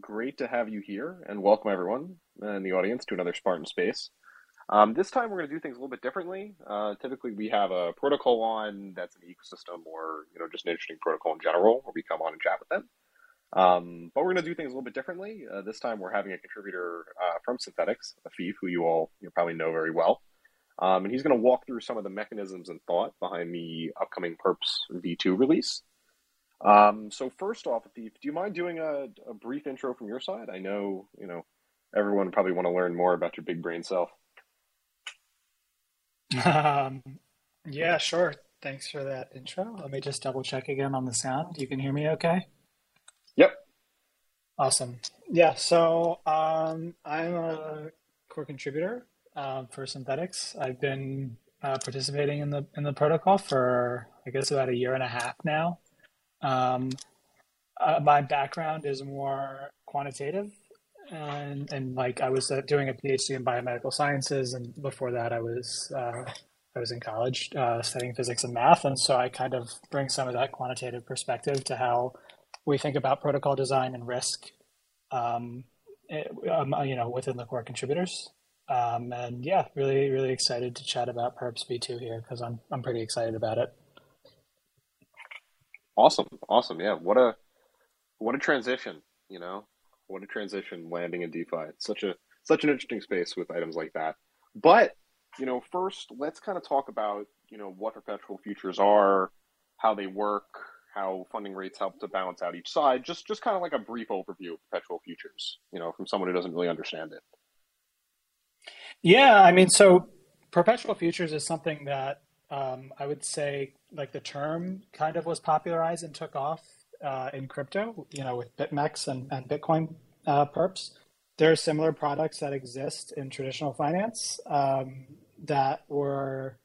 great to have you here and welcome everyone in the audience to another Spartan Space. Um, this time we're going to do things a little bit differently. Uh, typically, we have a protocol on that's an ecosystem or you know just an interesting protocol in general, where we come on and chat with them. Um, but we're going to do things a little bit differently. Uh, this time, we're having a contributor uh, from Synthetix, Afif, who you all you probably know very well, um, and he's going to walk through some of the mechanisms and thought behind the upcoming Perps V2 release. Um, so first off, Afif, do you mind doing a, a brief intro from your side? I know you know everyone probably want to learn more about your big brain self. Um, yeah, sure. Thanks for that intro. Let me just double check again on the sound. You can hear me okay? Yep. Awesome. Yeah, so um, I'm a core contributor um, for Synthetix. I've been uh, participating in the in the protocol for I guess about a year and a half now. Um, uh, my background is more quantitative and and like I was uh, doing a PhD in biomedical sciences, and before that I was uh, I was in college uh, studying physics and math, and so I kind of bring some of that quantitative perspective to how we think about protocol design and risk, um, it, um, you know, within the core contributors. Um, and yeah, really, really excited to chat about Perps V2 here because I'm I'm pretty excited about it. Awesome, awesome, yeah. What a what a transition, you know what a transition landing in DeFi. It's such a such an interesting space with items like that. But you know, first let's kind of talk about you know what perpetual futures are, how they work, how funding rates help to balance out each side. Just just kind of like a brief overview of perpetual futures. You know, from someone who doesn't really understand it. Yeah, I mean, so perpetual futures is something that um, I would say, like the term, kind of was popularized and took off uh, in crypto, you know, with BitMEX and, and Bitcoin uh, perps. There are similar products that exist in traditional finance um, that were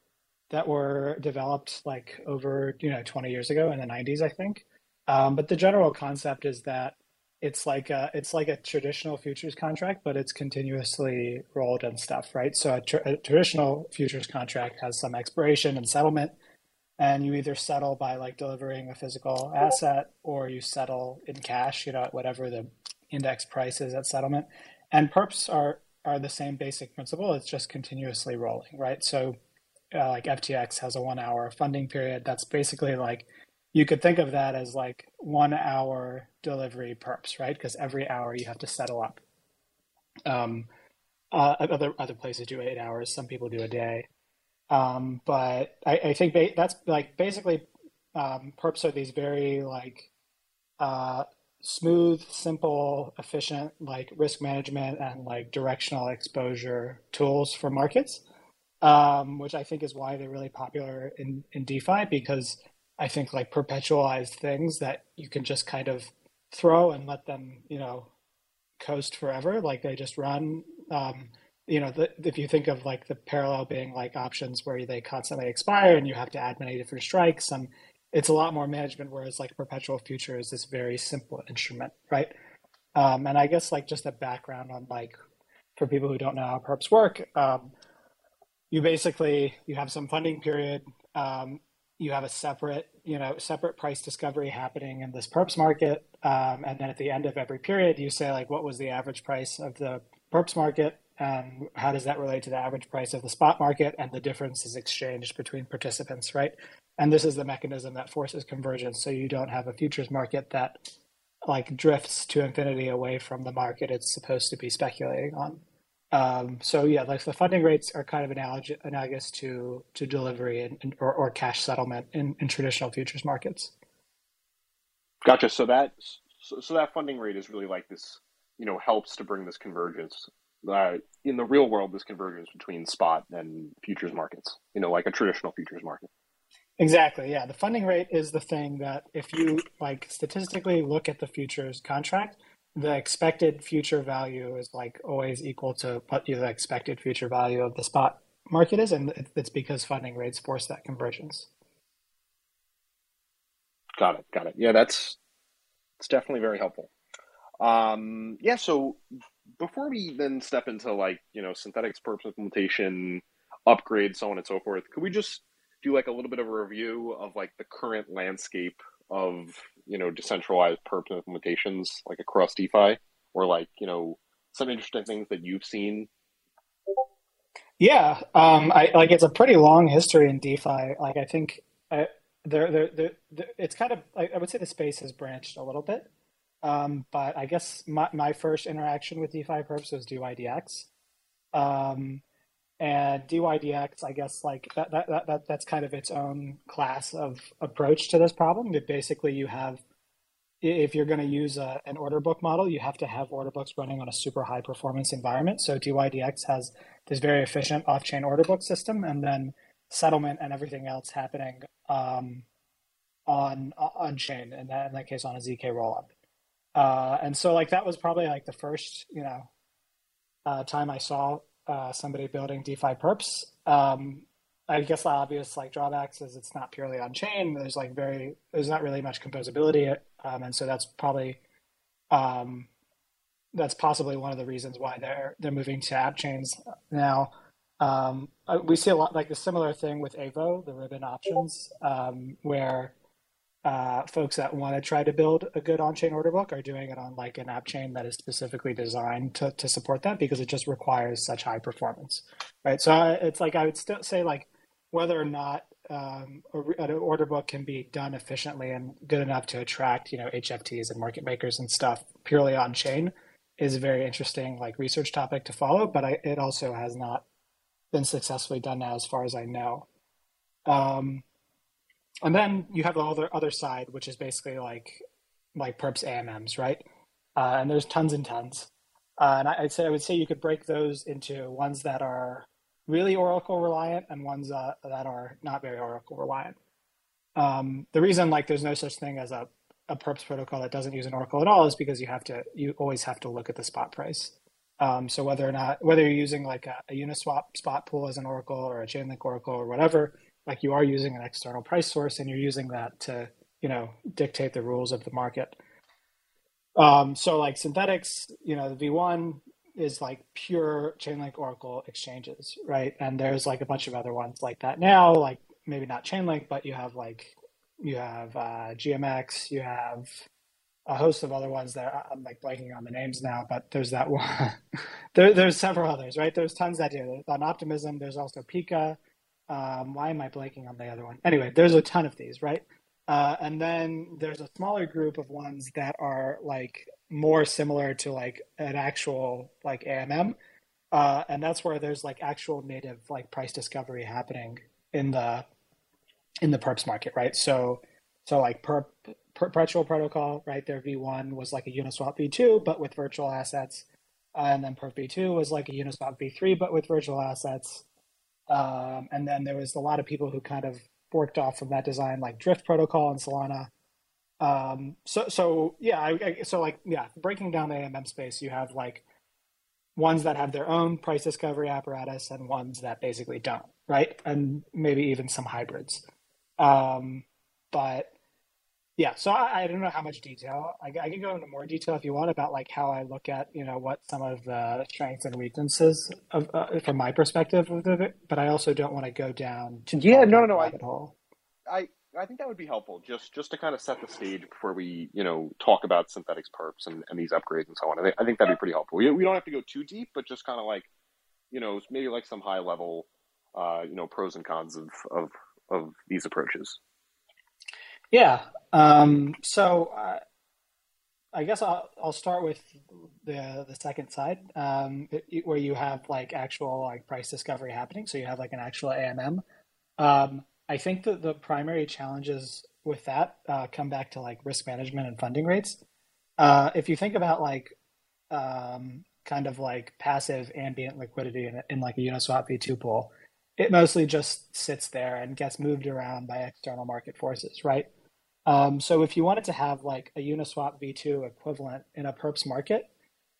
that were developed like over you know 20 years ago in the 90s, I think. Um, but the general concept is that it's like a, it's like a traditional futures contract, but it's continuously rolled and stuff, right? So a, a traditional futures contract has some expiration and settlement and you either settle by like delivering a physical asset or you settle in cash you know at whatever the index price is at settlement. And perps are are the same basic principle. It's just continuously rolling right? So uh, like ftx has a one hour funding period. That's basically like you could think of that as like one hour delivery perps right? Because every hour you have to settle up. Um, uh, other other places do eight hours. Some people do a day um, but I, I think ba- that's like basically um, perps are these very like uh, smooth, simple, efficient like risk management and like directional exposure tools for markets, um, which I think is why they're really popular in in DeFi because I think like perpetualized things that you can just kind of throw and let them you know coast forever, like they just run. Um, you know, the, if you think of like the parallel being like options where they constantly expire and you have to add many different strikes, and it's a lot more management. Whereas like perpetual future is this very simple instrument, right? Um, and I guess like just a background on like for people who don't know how perps work, um, you basically you have some funding period. Um, you have a separate, you know, separate price discovery happening in this perps market, um, and then at the end of every period, you say like, what was the average price of the perps market? Um, how does that relate to the average price of the spot market and the difference is exchanged between participants right? And this is the mechanism that forces convergence so you don't have a futures market that like drifts to infinity away from the market it's supposed to be speculating on. Um, so yeah like the funding rates are kind of analog- analogous to to delivery and, or, or cash settlement in, in traditional futures markets. Gotcha. So that so, so that funding rate is really like this you know helps to bring this convergence in the real world this convergence between spot and futures markets you know like a traditional futures market. Exactly yeah. The funding rate is the thing that if you like statistically look at the futures contract the expected future value is like always equal to what the expected future value of the spot market is and it's because funding rates force that convergence. Got it got it. Yeah that's it's definitely very helpful. Um yeah so before we then step into like you know Synthetix perps implementation upgrade so on and so forth could we just do like a little bit of a review of like the current landscape of you know decentralized perp implementations like across defi or like you know some interesting things that you've seen? Yeah, um, I like it's a pretty long history in DeFi. Like I think uh, there, there, there, there, it's kind of I, I would say the space has branched a little bit. Um, but I guess my, my first interaction with DeFi perps was DYDX. Um, and DYDX, I guess, like that, that, that, that, that's kind of its own class of approach to this problem. That basically you have, if you're going to use a, an order book model, you have to have order books running on a super high performance environment. So DYDX has this very efficient off chain order book system, and then settlement and everything else happening um, on on chain, and that in that case on a zk rollup. Uh, and so like that was probably like the first you know uh, time I saw uh, somebody building DeFi perps. Um, I guess the obvious like drawbacks is it's not purely on chain. There's like very there's not really much composability, um, and so that's probably um, that's possibly one of the reasons why they're they're moving to app chains now. Um, uh, we see a lot like the similar thing with Aevo, the ribbon options, um, where uh, folks that want to try to build a good on-chain order book are doing it on like an app chain that is specifically designed to, to support that because it just requires such high performance, right? So uh, it's like I would still say like whether or not um, an order book can be done efficiently and good enough to attract you know HFTs and market makers and stuff purely on chain is a very interesting like research topic to follow, but I, it also has not been successfully done now as far as I know. Um, and then you have the other other side, which is basically like like perps AMMs, right? Uh, and there's tons and tons. Uh, and I, would say I would say you could break those into ones that are really Oracle reliant and ones uh, that are not very Oracle reliant. Um, the reason like there's no such thing as a, a perps protocol that doesn't use an Oracle at all is because you have to you always have to look at the spot price. Um, so whether or not whether you're using like a, a Uniswap spot pool as an Oracle or a Chainlink Oracle or whatever, like you are using an external price source and you're using that to you know dictate the rules of the market. Um, so like Synthetix you know the v1 is like pure chainlink oracle exchanges right? And there's like a bunch of other ones like that now like maybe not chainlink but you have like you have uh, gmx you have a host of other ones that i'm like blanking on the names now but there's that one. There, there's several others right? There's tons that do. On optimism there's also pika um, why am I blanking on the other one? Anyway, there's a ton of these, right? Uh, and then there's a smaller group of ones that are like more similar to like an actual like AMM. Uh, and that's where there's like actual native like price discovery happening in the in the perps market, right? So so like perp perpetual protocol, right? Their V1 was like a Uniswap V2, but with virtual assets. Uh, and then perp V2 was like a Uniswap V3, but with virtual assets. Um, and then there was a lot of people who kind of worked off from that design, like Drift Protocol and Solana. Um, so, so yeah, I, I, so like, yeah, breaking down the AMM space, you have like ones that have their own price discovery apparatus and ones that basically don't, right? And maybe even some hybrids. Um, but yeah, so I, I, don't know how much detail. I, I, can go into more detail if you want about like how I look at you know what some of the strengths and weaknesses of uh, from my perspective of it. But I also don't want to go down to yeah, no, no, no. I, hole. I I think that would be helpful just just to kind of set the stage before we you know talk about synthetics perps and, and these upgrades and so on. I think, I think that'd be pretty helpful. We, we don't have to go too deep, but just kind of like you know maybe like some high level uh, you know pros and cons of of of these approaches. Yeah. Um, so uh, I guess I'll, I'll start with the the second side, um, it, where you have like actual like price discovery happening. So you have like an actual AMM. Um, I think that the primary challenges with that uh, come back to like risk management and funding rates. Uh, if you think about like um, kind of like passive ambient liquidity in, in like a Uniswap V2 pool, it mostly just sits there and gets moved around by external market forces, right? Um, so if you wanted to have like a Uniswap V2 equivalent in a perps market,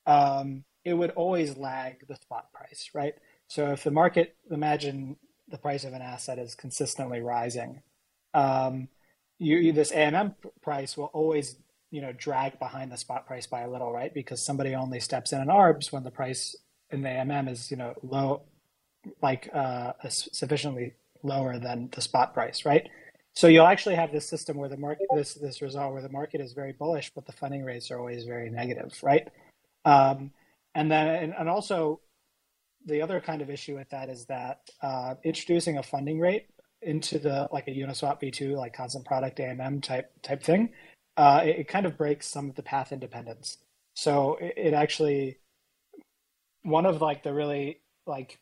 um, it would always lag the spot price, right? So if the market, imagine the price of an asset is consistently rising, um, you, this AMM price will always, you know, drag behind the spot price by a little, right? Because somebody only steps in an ARBS when the price in the AMM is, you know, low, like uh, sufficiently lower than the spot price, right? So you'll actually have this system where the market, this this result where the market is very bullish, but the funding rates are always very negative, right? Um, and then, and, and, also, the other kind of issue with that is that uh, introducing a funding rate into the like a Uniswap v2, like constant product AMM type type thing, uh, it, it, kind of breaks some of the path independence. So it, it actually one of like the really like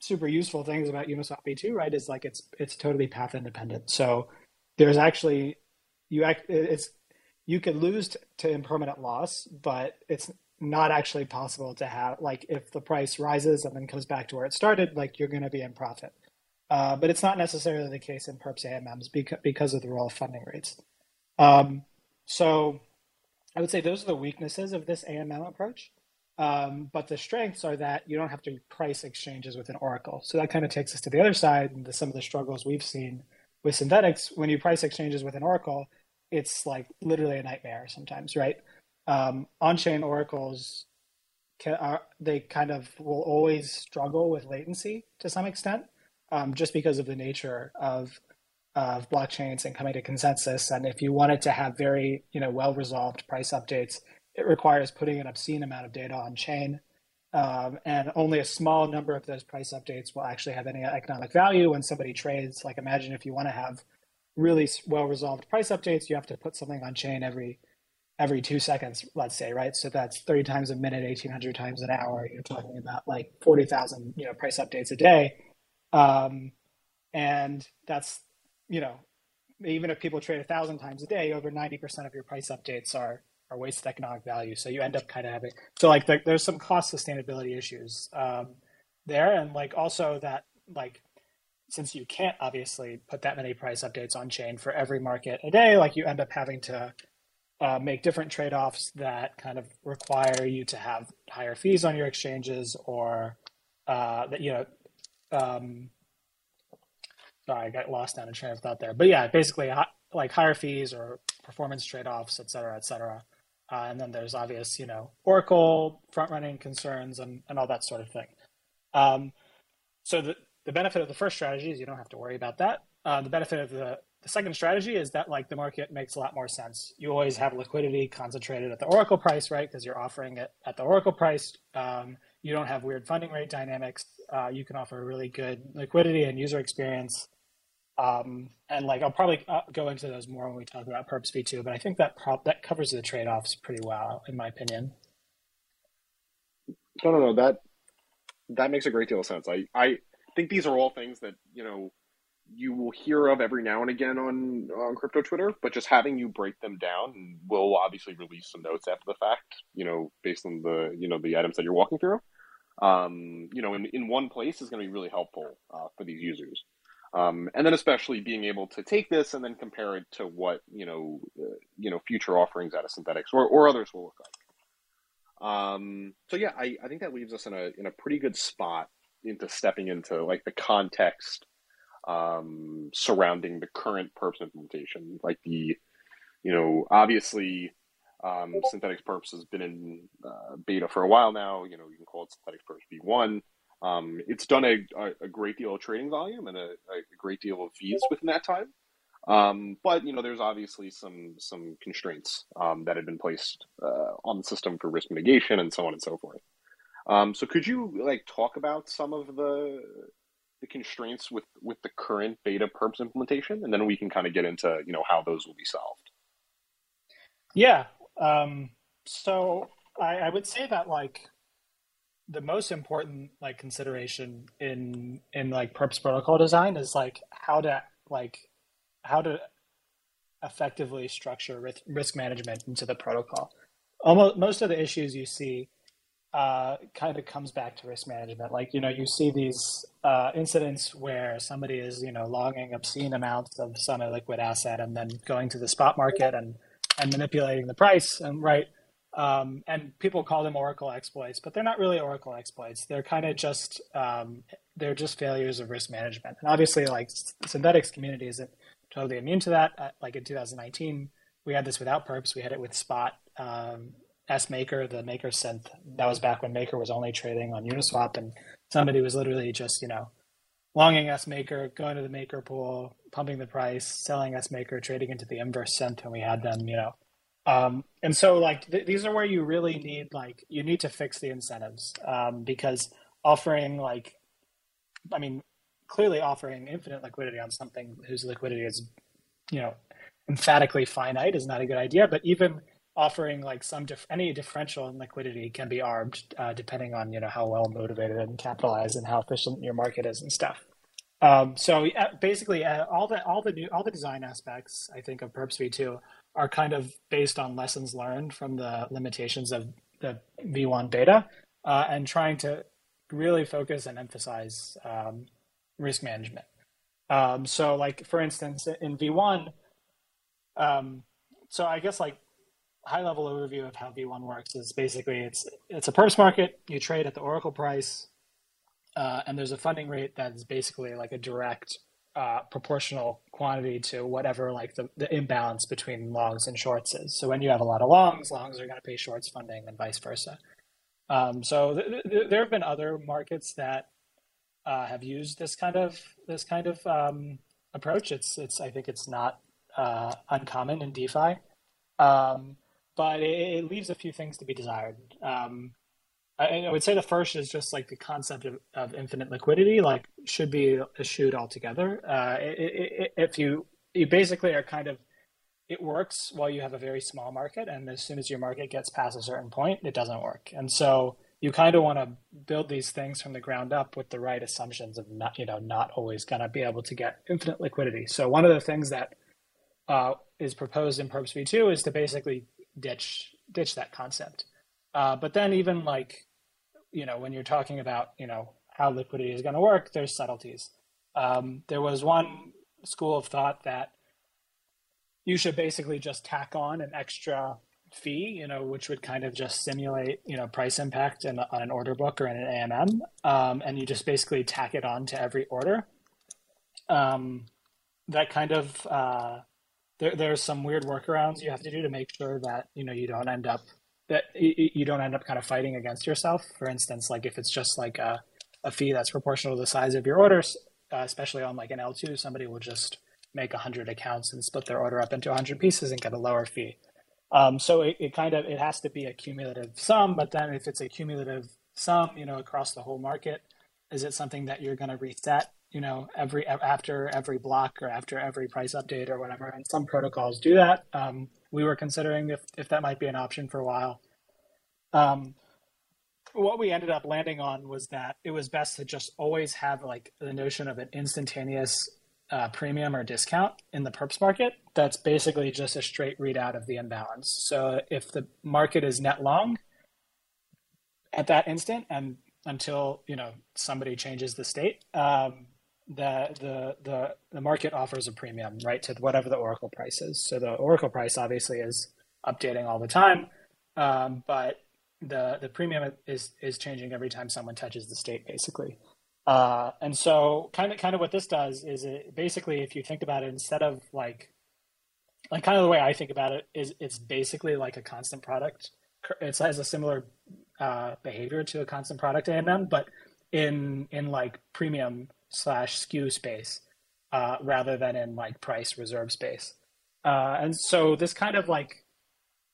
super useful things about Uniswap v2, right, is like it's it's totally path independent. So there's actually you act it's you could lose to impermanent loss, but it's not actually possible to have like if the price rises and then comes back to where it started, like you're going to be in profit. Uh, but it's not necessarily the case in perps AMMs because because of the role of funding rates. Um, so I would say those are the weaknesses of this AMM approach. Um, but the strengths are that you don't have to price exchanges with an Oracle. So that kind of takes us to the other side and some of the struggles we've seen with Synthetix. When you price exchanges with an Oracle, it's like literally a nightmare sometimes, right? Um, on-chain oracles, can, are, they kind of will always struggle with latency to some extent, um, just because of the nature of of blockchains and coming to consensus. And if you wanted to have very you know well resolved price updates, it requires putting an obscene amount of data on chain. Um, and only a small number of those price updates will actually have any economic value when somebody trades. Like, imagine if you want to have really well resolved price updates, you have to put something on chain every every two seconds, let's say, right? So that's 30 times a minute, 1800 times an hour. You're talking about like 40,000, you know, price updates a day. Um, and that's, you know, even if people trade a thousand times a day, over 90% of your price updates are or wasted economic value. So you end up kind of having so like the, there's some cost sustainability issues um, there, and like also that like since you can't obviously put that many price updates on chain for every market a day, like you end up having to uh, make different trade offs that kind of require you to have higher fees on your exchanges or uh, that you know. Um, sorry, I got lost down a train of thought there, but yeah, basically like higher fees or performance trade offs, et cetera, et cetera. Uh, and then there's obvious, you know, Oracle front running concerns and, and all that sort of thing. Um, so the, the benefit of the first strategy is you don't have to worry about that. Uh, the benefit of the, the second strategy is that like the market makes a lot more sense. You always have liquidity concentrated at the Oracle price, right? Because you're offering it at the Oracle price. Um, you don't have weird funding rate dynamics. Uh, you can offer really good liquidity and user experience um, and like I'll probably uh, go into those more when we talk about Perps v2, but I think that prop that covers the trade offs pretty well, in my opinion. No, no, no. That that makes a great deal of sense. I I think these are all things that you know you will hear of every now and again on on crypto Twitter, but just having you break them down, and we'll obviously release some notes after the fact, you know, based on the you know the items that you're walking through. Um, you know, in in one place is going to be really helpful uh, for these users. Um, and then especially being able to take this and then compare it to what you know uh, you know future offerings out of Synthetix or, or others will look like. Um, so yeah, I, I think that leaves us in a in a pretty good spot into stepping into like the context um, surrounding the current perps implementation, like the you know obviously um, Synthetix perps has been in uh, beta for a while now. You know you can call it Synthetix perps v1. Um, it's done a, a, great deal of trading volume and a, a great deal of fees within that time. Um, but you know, there's obviously some some constraints um, that have been placed uh, on the system for risk mitigation and so on and so forth. Um, so, could you like talk about some of the the constraints with with the current beta perps implementation, and then we can kind of get into you know how those will be solved. Yeah. Um, so I, I would say that like the most important like consideration in in like perps protocol design is like how to like how to effectively structure risk, risk management into the protocol. Almost most of the issues you see uh, kind of comes back to risk management. Like you know you see these uh, incidents where somebody is you know logging obscene amounts of some illiquid asset and then going to the spot market and and manipulating the price and right um, and people call them Oracle exploits, but they're not really Oracle exploits. They're kind of just um, they're just failures of risk management. And obviously, like Synthetix community isn't totally immune to that. Uh, like in 2019, we had this without perps. We had it with Spot, um, S Maker, the Maker synth. That was back when Maker was only trading on Uniswap, and somebody was literally just you know longing S Maker, going to the Maker pool, pumping the price, selling S Maker, trading into the inverse synth, and we had them you know Um, and so like th- these are where you really need like you need to fix the incentives um, because offering like I mean clearly offering infinite liquidity on something whose liquidity is you know emphatically finite is not a good idea. But even offering like some dif- any differential in liquidity can be armed uh, depending on you know how well motivated and capitalized and how efficient your market is and stuff. Um, so basically, uh, all the all the new all the design aspects I think of Perps v2 are kind of based on lessons learned from the limitations of the V1 beta uh, and trying to really focus and emphasize um, risk management. Um, so, like for instance, in V1, um, so I guess like high level overview of how V1 works is basically it's it's a perps market. You trade at the Oracle price, uh, and there's a funding rate that is basically like a direct uh, proportional quantity to whatever like the, the imbalance between longs and shorts is. So when you have a lot of longs, longs are going to pay shorts funding and vice versa. Um, so th- th- there have been other markets that uh, have used this kind of this kind of um, approach. It's it's I think it's not uh, uncommon in DeFi, um, but it, it, leaves a few things to be desired. Um, I, would say the first is just like the concept of, of infinite liquidity, like should be eschewed altogether. Uh, it, it, if you you basically are kind of it works while you have a very small market, and as soon as your market gets past a certain point, it doesn't work. And so you kind of want to build these things from the ground up with the right assumptions of not you know not always going to be able to get infinite liquidity. So one of the things that uh, is proposed in Perps v2 is to basically ditch ditch that concept. Uh, but then even like you know, when you're talking about, you know, how liquidity is going to work, there's subtleties. Um, there was one school of thought that you should basically just tack on an extra fee, you know, which would kind of just simulate, you know, price impact in, on an order book or in an AMM, um, and you just basically tack it on to every order. Um, that kind of uh, there, there's some weird workarounds you have to do to make sure that you know you don't end up that you don't end up kind of fighting against yourself. For instance, like if it's just like a, a fee that's proportional to the size of your orders, uh, especially on like an L2, somebody will just make 100 accounts and split their order up into 100 pieces and get a lower fee. Um, so it, it kind of it has to be a cumulative sum, but then if it's a cumulative sum, you know, across the whole market, is it something that you're going to reset, you know, every after every block or after every price update or whatever? And some protocols do that. Um, we were considering if, if that might be an option for a while. Um, what we ended up landing on was that it was best to just always have like the notion of an instantaneous uh, premium or discount in the perps market. That's basically just a straight readout of the imbalance. So if the market is net long at that instant and until you know somebody changes the state, um, the the the the market offers a premium right to whatever the oracle price is. So the oracle price obviously is updating all the time, um, but the the premium is is changing every time someone touches the state basically. Uh, and so kind of kind of what this does is it basically if you think about it instead of like like kind of the way I think about it is it's basically like a constant product. It has a similar uh, behavior to a constant product AMM, but in in like premium slash skew space uh, rather than in like price reserve space. Uh, and so this kind of like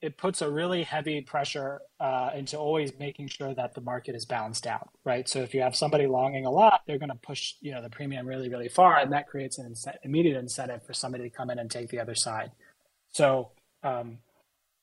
it puts a really heavy pressure uh, into always making sure that the market is balanced out, right? So if you have somebody longing a lot, they're going to push you know the premium really really far, and that creates an immediate incentive for somebody to come in and take the other side. So um,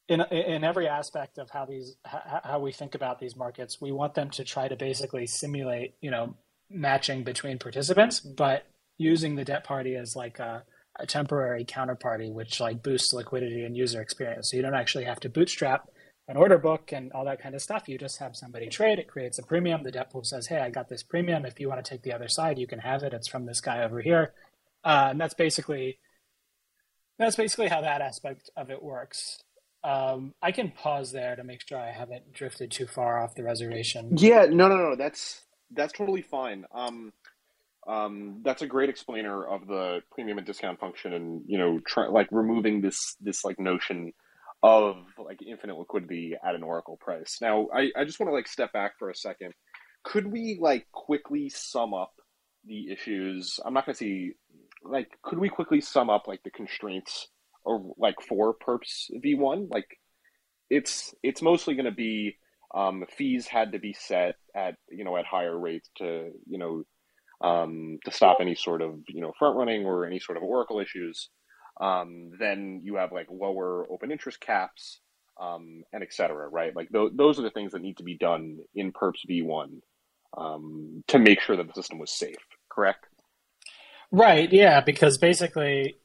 in in every aspect of how these how we think about these markets, we want them to try to basically simulate you know matching between participants, but using the debt party as like a, a temporary counterparty, which like boosts liquidity and user experience. So you don't actually have to bootstrap an order book and all that kind of stuff. You just have somebody trade. It creates a premium. The debt pool says, "Hey, I got this premium. If you want to take the other side, you can have it. It's from this guy over here." Uh, and that's basically that's basically how that aspect of it works. Um, I can pause there to make sure I haven't drifted too far off the reservation. Yeah, no, no, no. That's that's totally fine. Um, um, that's a great explainer of the premium and discount function, and you know, try, like removing this this like notion of like infinite liquidity at an oracle price. Now, I, I just want to like step back for a second. Could we like quickly sum up the issues? I'm not going to see like, could we quickly sum up like the constraints or like for perps v1 like it's it's mostly going to be um, fees had to be set at you know at higher rates to you know um, to stop any sort of you know front running or any sort of oracle issues. Um, then you have like lower open interest caps um, and etc right? Like th- those are the things that need to be done in perps v1 um, to make sure that the system was safe correct? Right yeah because basically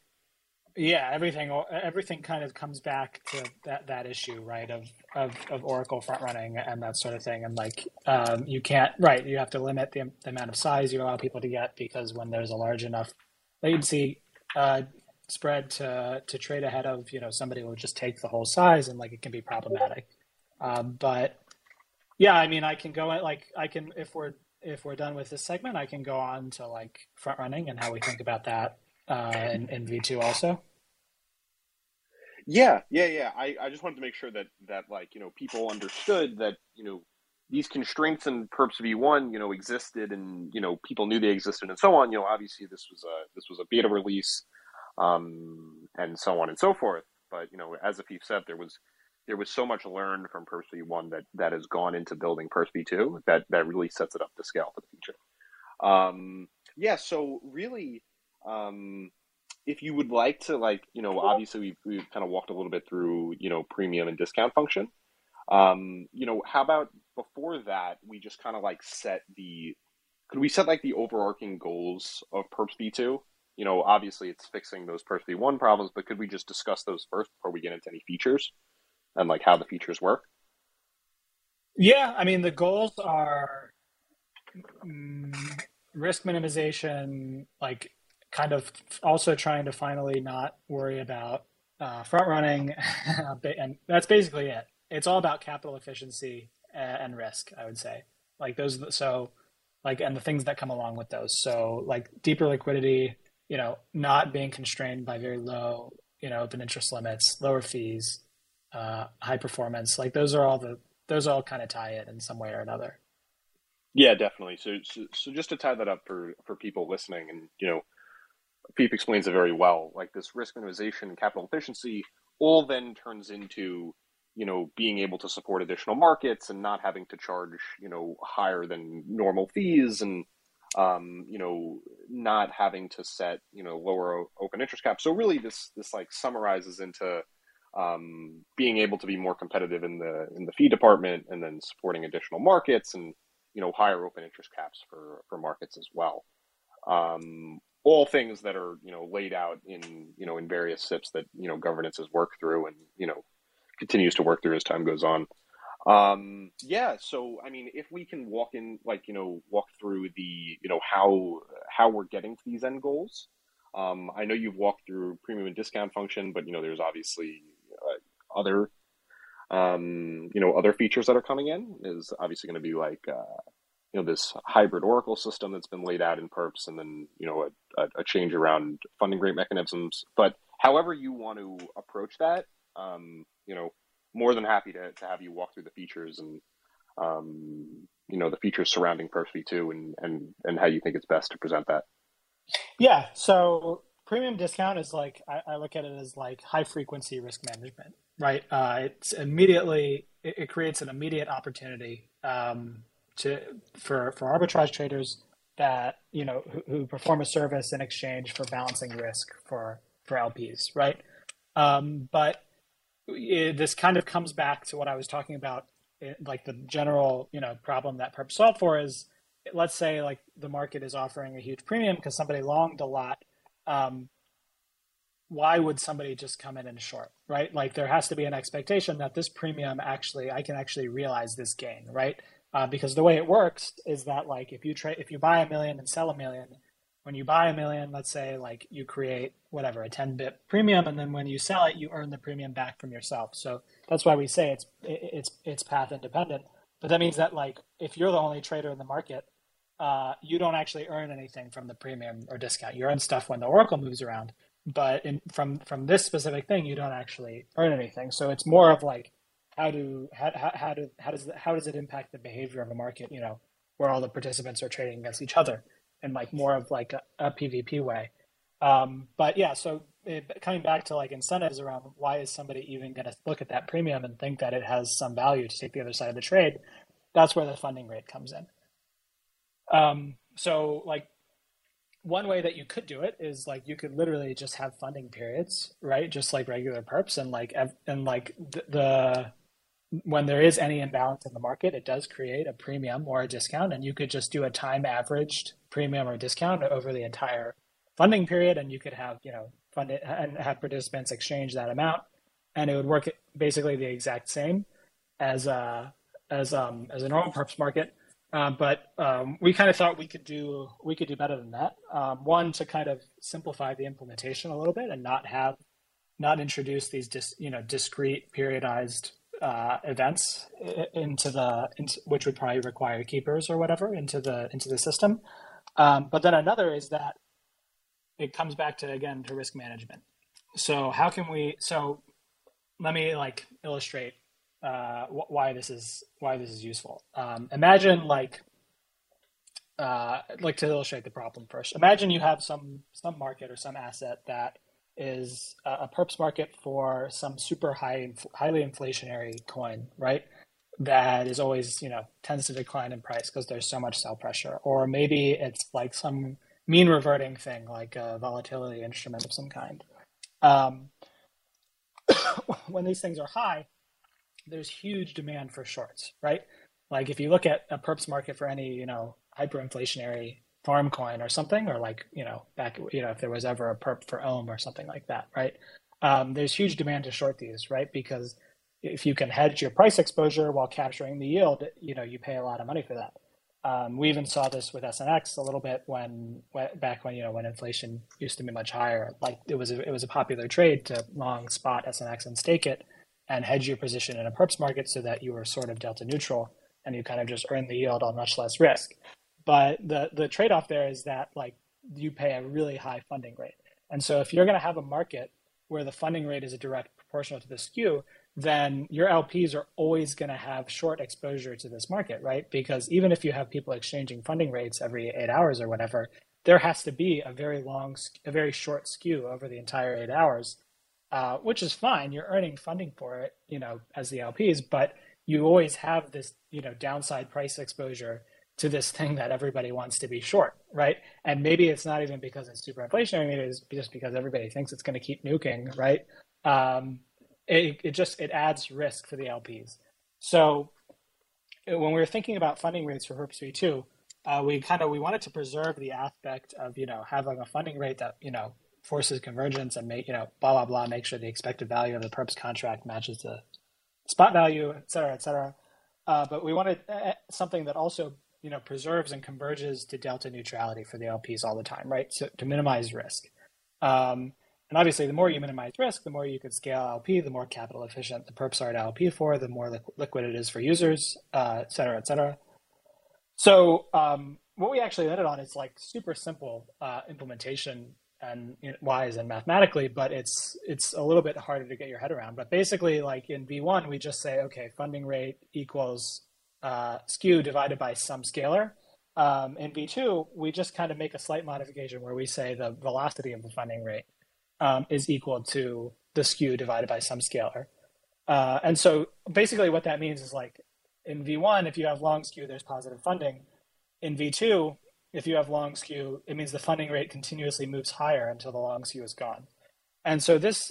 yeah, everything everything kind of comes back to that that issue, right? Of of, of Oracle front running and that sort of thing, and like um, you can't right. You have to limit the, the, amount of size you allow people to get because when there's a large enough latency uh, spread to to trade ahead of, you know, somebody will just take the whole size, and like it can be problematic. Um, but yeah, I mean, I can go like I can if we're if we're done with this segment, I can go on to like front running and how we think about that uh, in, in V2 also. Yeah, yeah, yeah. I, I just wanted to make sure that that like you know people understood that you know these constraints in Perps v1 you know existed and you know people knew they existed and so on. You know, obviously this was a this was a beta release, um, and so on and so forth. But you know, as Afif said, there was there was so much learned from Perps v1 that that has gone into building Perps v2 that that really sets it up to scale for the future. Um, yeah, so really. Um, if you would like to like you know obviously we've, we've kind of walked a little bit through you know premium and discount function. Um you know how about before that we just kind of like set the could we set like the overarching goals of perps v2 you know obviously it's fixing those perps v1 problems but could we just discuss those first before we get into any features and like how the features work? Yeah i mean the goals are mm, risk minimization like kind of also trying to finally not worry about uh, front running, and that's basically it. It's all about capital efficiency and risk, I would say. Like those, so like, and the things that come along with those. So like deeper liquidity, you know, not being constrained by very low, you know, open interest limits, lower fees, uh, high performance. Like those are all the those all kind of tie it in some way or another. Yeah, definitely. So, so, so just to tie that up for for people listening, and you know, Peep explains it very well. Like this risk minimization and capital efficiency all then turns into, you know, being able to support additional markets and not having to charge, you know, higher than normal fees and, um, you know, not having to set, you know, lower open interest caps. So really this, this like summarizes into, um, being able to be more competitive in the, in the fee department and then supporting additional markets and, you know, higher open interest caps for, for markets as well. Um, all things that are you know laid out in you know in various SIPs that you know governance has worked through and you know continues to work through as time goes on. Um, yeah, so I mean, if we can walk in, like you know, walk through the you know how how we're getting to these end goals. Um, I know you've walked through premium and discount function, but you know, there's obviously uh, other um, you know other features that are coming in. Is obviously going to be like uh, you know this hybrid Oracle system that's been laid out in Perps, and then you know a, a change around funding rate mechanisms. But however you want to approach that, um, you know, more than happy to, to have you walk through the features and um, you know the features surrounding Perps v2 and and and how you think it's best to present that. Yeah. So premium discount is like I, I look at it as like high frequency risk management, right? Uh, it's immediately it, it, creates an immediate opportunity um, to for for arbitrage traders that you know who, who perform a service in exchange for balancing risk for for LPs, right? Um, but it, this kind of comes back to what I was talking about, it, like the general you know problem that Perp solved for is let's say like the market is offering a huge premium because somebody longed a lot. Um, why would somebody just come in and short, right? Like there has to be an expectation that this premium actually I can actually realize this gain, right? Uh, because the way it works is that like if you trade if you buy a million and sell a million when you buy a million let's say like you create whatever a 10 bit premium and then when you sell it you earn the premium back from yourself. So that's why we say it's it's it's path independent. But that means that like if you're the only trader in the market uh, you don't actually earn anything from the premium or discount. You earn stuff when the oracle moves around but in, from from this specific thing you don't actually earn anything. So it's more of like how do how, how, do how does how does it impact the behavior of a market you know where all the participants are trading against each other in like more of like a, a pvp way um, but yeah so it, coming back to like incentives around why is somebody even going to look at that premium and think that it has some value to take the other side of the trade? That's where the funding rate comes in. Um, so like one way that you could do it is like you could literally just have funding periods, right? Just like regular perps, and like and like the, the when there is any imbalance in the market, it does create a premium or a discount, and you could just do a time averaged premium or discount over the entire funding period, and you could have you know fund it and have participants exchange that amount, and it would work basically the exact same as a uh, as um as a normal perps market. Um, but um, we kind of thought we could do we could do better than that. Um, one to kind of simplify the implementation a little bit and not have not introduce these dis, you know discrete periodized uh, events into the into, which would probably require keepers or whatever into the into the system. Um, but then another is that it comes back to again to risk management. So how can we? So let me like illustrate uh, wh- why this is why this is useful. Um, imagine like uh, like to illustrate the problem first. Imagine you have some some market or some asset that is a perps market for some super high, highly inflationary coin, right? That is always, you know, tends to decline in price because there's so much sell pressure. Or maybe it's like some mean reverting thing, like a volatility instrument of some kind. Um, when these things are high, there's huge demand for shorts, right? Like if you look at a perps market for any, you know, hyperinflationary farm coin or something, or like, you know, back, you know, if there was ever a perp for Ohm or something like that, right? Um, there's huge demand to short these, right? Because if you can hedge your price exposure while capturing the yield, you know, you pay a lot of money for that. Um, we even saw this with SNX a little bit when, when, back when you know when inflation used to be much higher. Like it was a, it was a popular trade to long spot SNX and stake it and hedge your position in a perps market so that you were sort of delta neutral and you kind of just earn the yield on much less risk. But the the trade off there is that like you pay a really high funding rate. And so if you're going to have a market where the funding rate is a direct proportional to the skew, then your LPs are always going to have short exposure to this market, right? Because even if you have people exchanging funding rates every eight hours or whatever, there has to be a very long, a very short skew over the entire eight hours, uh, which is fine. You're earning funding for it, you know, as the LPs, but you always have this, you know, downside price exposure to this thing that everybody wants to be short, right? And maybe it's not even because it's super inflationary, maybe it's just because everybody thinks it's going to keep nuking, right? Um, it, it just it adds risk for the LPs. So when we were thinking about funding rates for Perps V2, uh, we kind of we wanted to preserve the aspect of you know having a funding rate that you know forces convergence and make you know blah blah blah make sure the expected value of the perps contract matches the spot value, et cetera, et cetera. Uh, but we wanted uh, something that also you know preserves and converges to delta neutrality for the LPs all the time, right? So to minimize risk. Um, and obviously, the more you minimize risk, the more you can scale LP, the more capital efficient the perps are to LP for, the more liquid it is for users, uh, et cetera, et cetera. So um, what we actually landed on is like super simple uh, implementation and you know, wise and mathematically, but it's it's a little bit harder to get your head around. But basically, like in V1, we just say, okay, funding rate equals uh, skew divided by some scalar. Um, in V2, we just kind of make a slight modification where we say the velocity of the funding rate um, is equal to the skew divided by some scalar. Uh, and so basically what that means is like in V1, if you have long skew, there's positive funding. In V2, if you have long skew, it means the funding rate continuously moves higher until the long skew is gone. And so this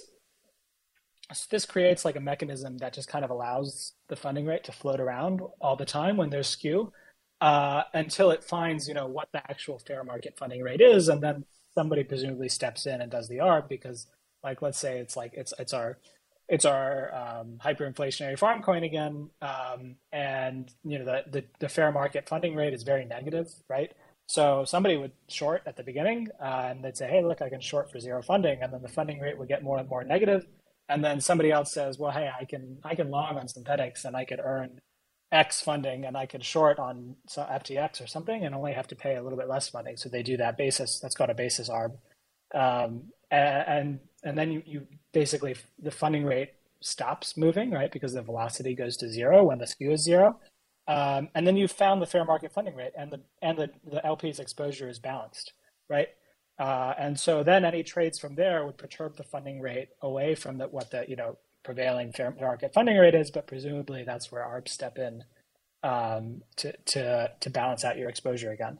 this creates like a mechanism that just kind of allows the funding rate to float around all the time when there's skew uh, until it finds you know what the actual fair market funding rate is and then somebody presumably steps in and does the arb because like let's say it's like it's it's our it's our um, hyperinflationary farm coin again um, and you know the, the, the fair market funding rate is very negative right? So somebody would short at the beginning uh, and they'd say hey look i can short for zero funding and then the funding rate would get more and more negative and then somebody else says, well, hey, I can I can long on Synthetix and I could earn X funding and I could short on FTX or something and only have to pay a little bit less funding. So they do that basis. That's called a basis arb. Um, and and then you, you basically the funding rate stops moving, right? Because the velocity goes to zero when the skew is zero. Um, and then you found the fair market funding rate and the and the, the LP's exposure is balanced, right? Uh, and so then any trades from there would perturb the funding rate away from the, what the you know prevailing fair market funding rate is, but presumably that's where ARBs step in um, to to to balance out your exposure again.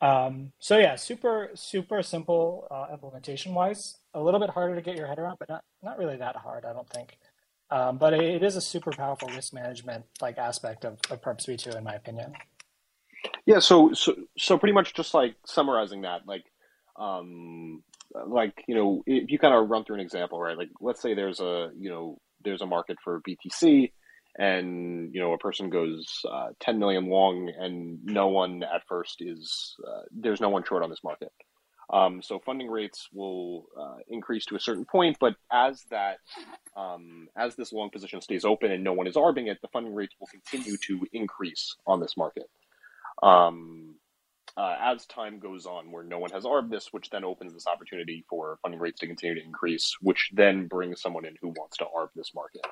Um, so yeah, super super simple uh, implementation wise. A little bit harder to get your head around, but not not really that hard, I don't think. Um, but it, is a super powerful risk management like aspect of, of Perps V2, in my opinion. Yeah. So so so pretty much just like summarizing that, like um, like you know, if you kind of run through an example, right? Like let's say there's a you know there's a market for BTC and you know a person goes uh, 10 million long and no one at first is uh, there's no one short on this market um, so funding rates will uh, increase to a certain point but as that um, as this long position stays open and no one is arbing it the funding rates will continue to increase on this market um, uh, as time goes on where no one has arbed this which then opens this opportunity for funding rates to continue to increase which then brings someone in who wants to arb this market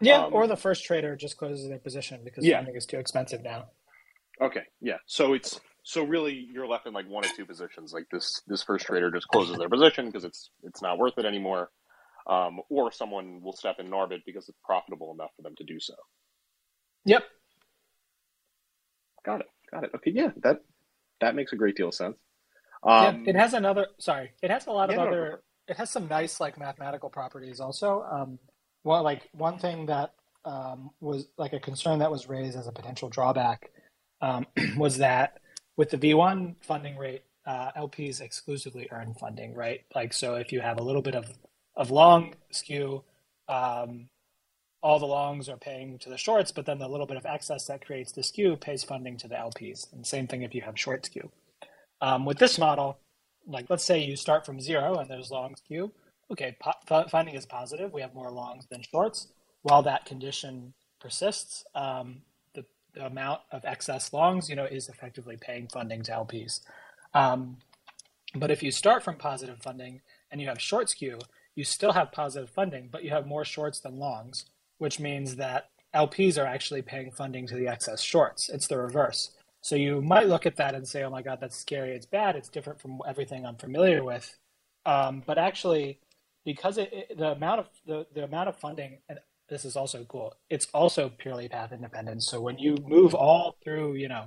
yeah, um, or the first trader just closes their position because yeah. funding is too expensive now. Okay, yeah. So it's so really you're left in like one or two positions. Like this this first trader just closes their position because it's it's not worth it anymore, um, or someone will step in and arbit because it's profitable enough for them to do so. Yep. Got it. Got it. Okay. Yeah. That that makes a great deal of sense. Um, yeah, it has another. Sorry, it has a lot of other. No, it has some nice like mathematical properties also. Um, well, like one thing that um, was like a concern that was raised as a potential drawback um, was that with the V1 funding rate, uh, LPs exclusively earn funding, right? Like, so if you have a little bit of, of long skew, um, all the longs are paying to the shorts, but then the little bit of excess that creates the skew pays funding to the LPs. And same thing if you have short skew. Um, with this model, like let's say you start from zero and there's long skew, okay, po- funding is positive. We have more longs than shorts. While that condition persists, um, the, the, amount of excess longs, you know, is effectively paying funding to LPs. Um, but if you start from positive funding and you have short skew, you still have positive funding, but you have more shorts than longs, which means that LPs are actually paying funding to the excess shorts. It's the reverse. So you might look at that and say, "Oh my God, that's scary. It's bad. It's different from everything I'm familiar with." Um, but actually, because it, it, the amount of the, the amount of funding and this is also cool it's also purely path independent so when you move all through you know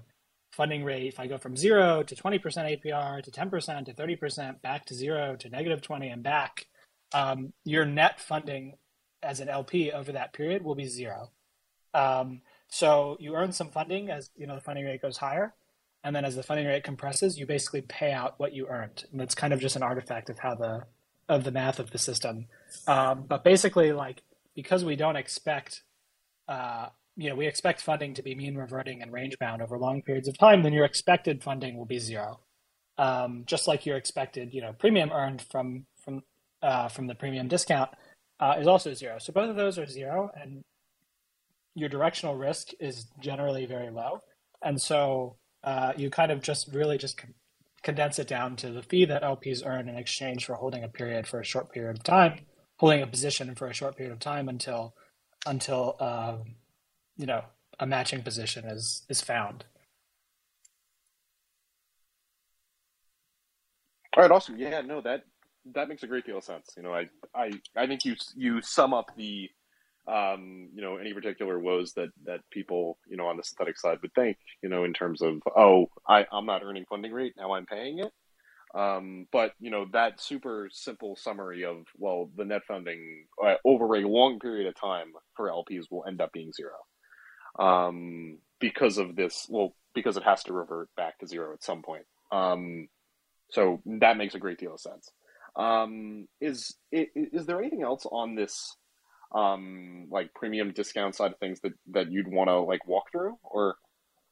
funding rate if i go from 0 to 20% apr to 10% to 30% back to 0 to negative 20 and back um, your net funding as an lp over that period will be zero um, so you earn some funding as you know the funding rate goes higher and then as the funding rate compresses you basically pay out what you earned and it's kind of just an artifact of how the of the math of the system. Um, but basically, like because we don't expect, uh, you know, we expect funding to be mean reverting and range bound over long periods of time, then your expected funding will be zero. Um, just like your expected, you know, premium earned from from uh, from the premium discount uh, is also zero. So both of those are zero, and your directional risk is generally very low. And so uh, you kind of just really just condense it down to the fee that LPs earn in exchange for holding a period for a short period of time, holding a position for a short period of time until until um, you know a matching position is is found. All right, awesome. Yeah, no, that that makes a great deal of sense. You know, I I I think you you sum up the um, you know, any particular woes that that people, you know, on the synthetic side would think, you know, in terms of, oh, I, I'm not earning funding rate, now I'm paying it. Um, but you know that super simple summary of well, the net funding uh, over a long period of time for LPs will end up being zero, um, because of this. Well, because it has to revert back to zero at some point. Um, so that makes a great deal of sense. Um, is is there anything else on this um, like premium discount side of things that, that you'd want to like walk through or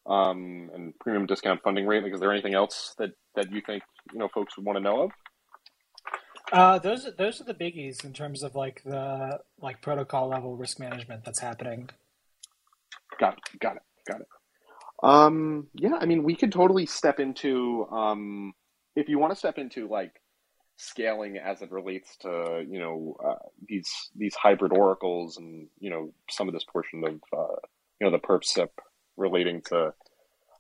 um, and premium discount funding rate? Like, is there anything else that, that you think, you know, folks would want to know of? Uh, those, those are the biggies in terms of like the, like protocol level risk management that's happening. Got it. Got it. Got it. Um, yeah, I mean, we could totally step into, um, if you want to step into like scaling as it relates to you know uh, these these hybrid oracles and you know some of this portion of uh, you know the perp SIP relating to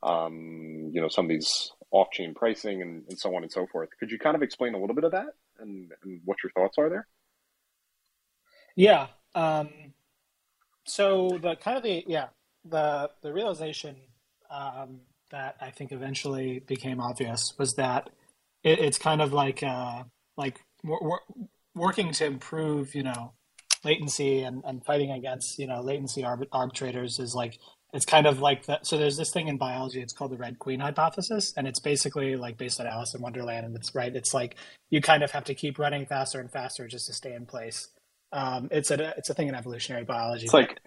um, you know some of these off-chain pricing and, and so on and so forth. Could you kind of explain a little bit of that and, and what your thoughts are there? Yeah. Um, so the kind of the yeah the the realization um, that I think eventually became obvious was that it, it's kind of like uh, like working to improve you know latency and, and fighting against you know latency arbitrators is like it's kind of like that. So there's this thing in biology. It's called the Red Queen hypothesis, and it's basically like based on Alice in Wonderland. And it's right. It's like you kind of have to keep running faster and faster just to stay in place. Um, it's a it's a thing in evolutionary biology. It's like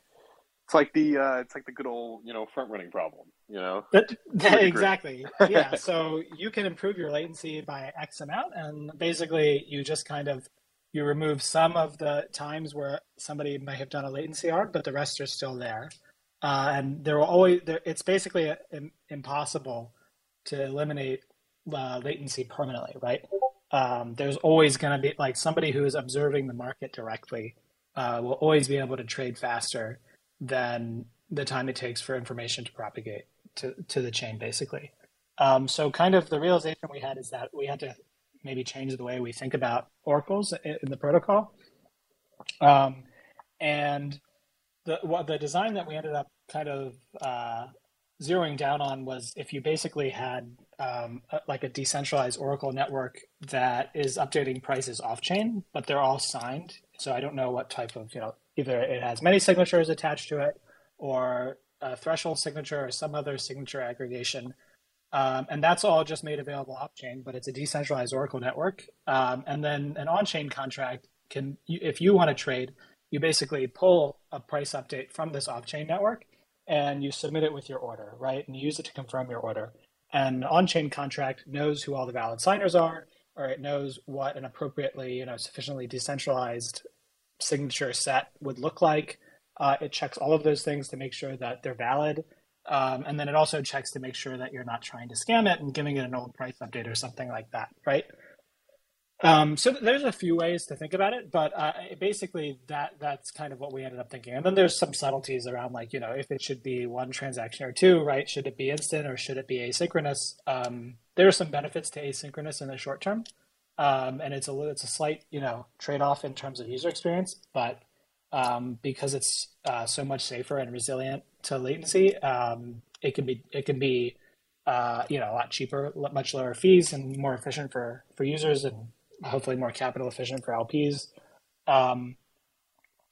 it's like the uh, it's like the good old you know front running problem. You know that, that exactly. yeah. So you can improve your latency by X amount, and basically you just kind of you remove some of the times where somebody may have done a latency arb, but the rest are still there uh, and there will always there, it's basically impossible to eliminate uh, latency permanently, right? Um, there's always going to be like somebody who is observing the market directly uh, will always be able to trade faster than the time it takes for information to propagate to, to the chain, basically. Um, so, kind of the realization we had is that we had to maybe change the way we think about oracles in, the protocol. Um, and the the design that we ended up kind of uh, zeroing down on was if you basically had um, a, like a decentralized Oracle network that is updating prices off chain, but they're all signed. So I don't know what type of you know either it has many signatures attached to it or a threshold signature or some other signature aggregation. Um, and that's all just made available off chain, but it's a decentralized Oracle network. Um, and then an on chain contract can, if you want to trade, you basically pull a price update from this off-chain network and you submit it with your order, right? And you use it to confirm your order. And on-chain contract knows who all the valid signers are, or it knows what an appropriately, you know, sufficiently decentralized signature set would look like. Uh, it checks all of those things to make sure that they're valid. Um, and then it also checks to make sure that you're not trying to scam it and giving it an old price update or something like that, right? Um, so there's a few ways to think about it, but uh, basically that that's kind of what we ended up thinking. And then there's some subtleties around like you know if it should be one transaction or two, right? Should it be instant or should it be asynchronous? Um, there are some benefits to asynchronous in the short term, um, and it's a it's a slight you know trade off in terms of user experience, but um, because it's uh, so much safer and resilient to latency, um, it can be it can be uh, you know a lot cheaper, much lower fees, and more efficient for for users and hopefully more capital efficient for LPs. Um,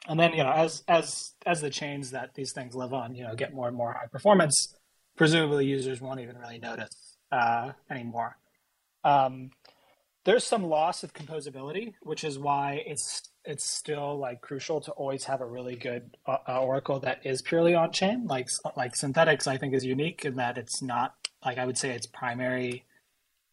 and then you know as as as the chains that these things live on you know get more and more high performance presumably users won't even really notice uh, anymore um, there's some loss of composability which is why it's it's still like crucial to always have a really good uh, uh oracle that is purely on chain like like Synthetix i think is unique in that it's not like i would say its primary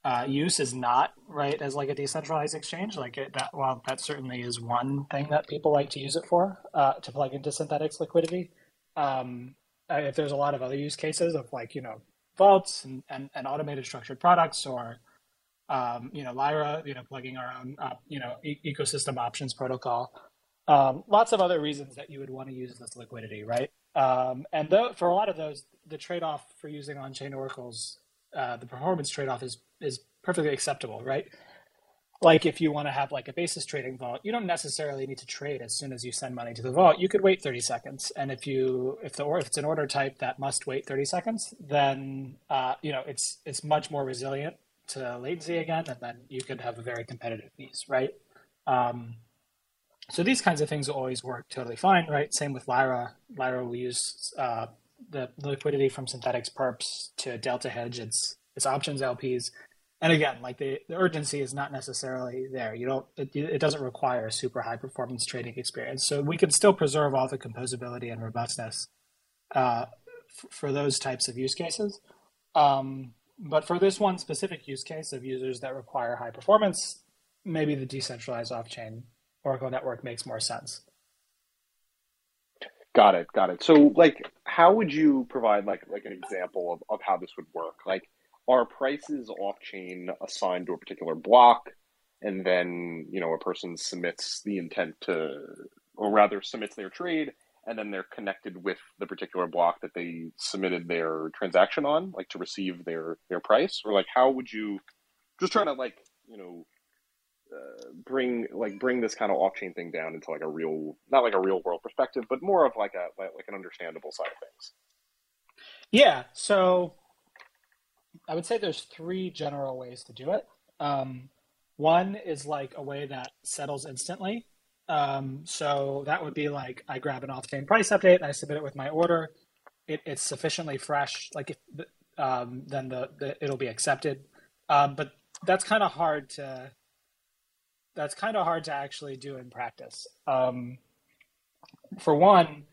uh, use is not right as like a decentralized exchange. Like it, that, well, that certainly is one thing that people like to use it for uh, to plug into Synthetix liquidity. Um, if there's a lot of other use cases of like you know vaults and, and, and automated structured products or um, you know Lyra, you know plugging our own uh, you know e- ecosystem options protocol. Um, lots of other reasons that you would want to use this liquidity, right? Um, and th- for a lot of those, the trade-off for using on-chain oracles uh, the performance trade-off is is perfectly acceptable, right? Like if you want to have like a basis trading vault, you don't necessarily need to trade as soon as you send money to the vault. You could wait 30 seconds, and if you if the or if it's an order type that must wait 30 seconds, then uh, you know it's it's much more resilient to latency again, and then you could have a very competitive fees, right? Um, so these kinds of things will always work totally fine, right? Same with Lyra. Lyra will use uh, the liquidity from Synthetix perps to delta hedge its its options LPs. And again, like the, the urgency is not necessarily there. You don't it, it doesn't require a super high performance trading experience. So we can still preserve all the composability and robustness uh, f- for those types of use cases. Um, but for this one specific use case of users that require high performance, maybe the decentralized off chain Oracle network makes more sense. Got it, got it. So like how would you provide like like an example of, of how this would work? Like are prices off chain assigned to a particular block and then, you know, a person submits the intent to or rather submits their trade and then they're connected with the particular block that they submitted their transaction on, like to receive their their price, or like how would you just trying to like you know uh, bring like bring this kind of off chain thing down into like a real not like a real world perspective, but more of like a like an understandable side of things. Yeah, so I would say there's three general ways to do it. Um, one is like a way that settles instantly. Um, so that would be like I grab an off-chain price update, and I submit it with my order. It, it's sufficiently fresh, like if um, then the, the, it'll be accepted. Um, but that's kind of hard to that's kind of hard to actually do in practice. Um, for one,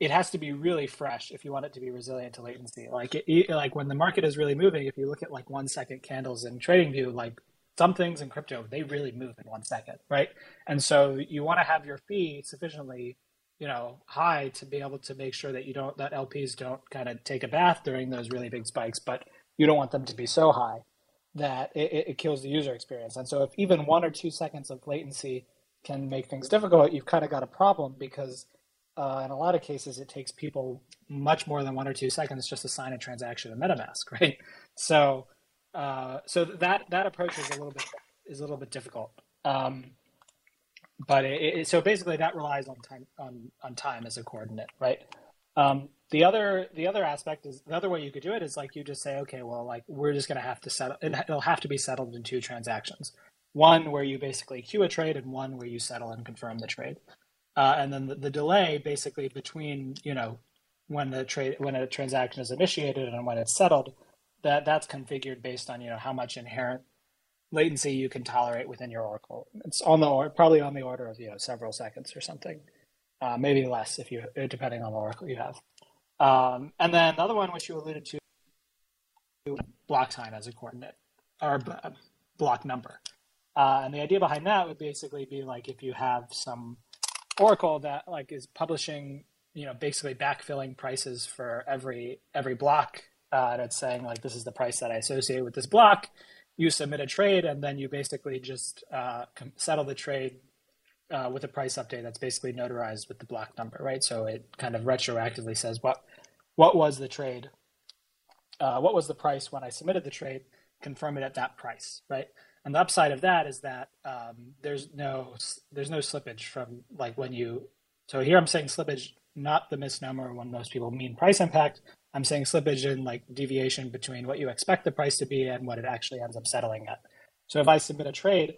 it has to be really fresh if you want it to be resilient to latency. Like it, like when the market is really moving, if you look at like one second candles in TradingView, like some things in crypto they really move in one second, right? And so you want to have your fee sufficiently, you know, high to be able to make sure that you don't that LPs don't kind of take a bath during those really big spikes, but you don't want them to be so high that it, it kills the user experience. And so if even one or two seconds of latency can make things difficult, you've kind of got a problem because uh, in a lot of cases it takes people much more than one or two seconds just to sign a transaction in MetaMask, right? So uh, so that that approach is a little bit is a little bit difficult. Um, but it, it, so basically that relies on time on, on time as a coordinate, right? Um, the other the other aspect is the other way you could do it is like you just say, okay, well, like we're just going to have to settle. It'll have to be settled in two transactions. One where you basically queue a trade, and one where you settle and confirm the trade. Uh, and then the, the delay basically between you know when the trade when a transaction is initiated and when it's settled that that's configured based on you know how much inherent latency you can tolerate within your oracle. It's on the or probably on the order of you know several seconds or something uh, maybe less if you depending on the oracle you have. Um, and then the other one which you alluded to block time as a coordinate or block number. Uh, and the idea behind that would basically be like if you have some oracle that like is publishing you know basically backfilling prices for every every block uh, it's saying like this is the price that I associate with this block. You submit a trade, and then you basically just uh, settle the trade uh, with a price update that's basically notarized with the block number, right? So it kind of retroactively says what what was the trade, uh, what was the price when I submitted the trade, confirm it at that price, right? And the upside of that is that um, there's no there's no slippage from like when you. So here I'm saying slippage, not the misnomer when most people mean price impact, I'm saying slippage in like deviation between what you expect the price to be and what it actually ends up settling at. So if I submit a trade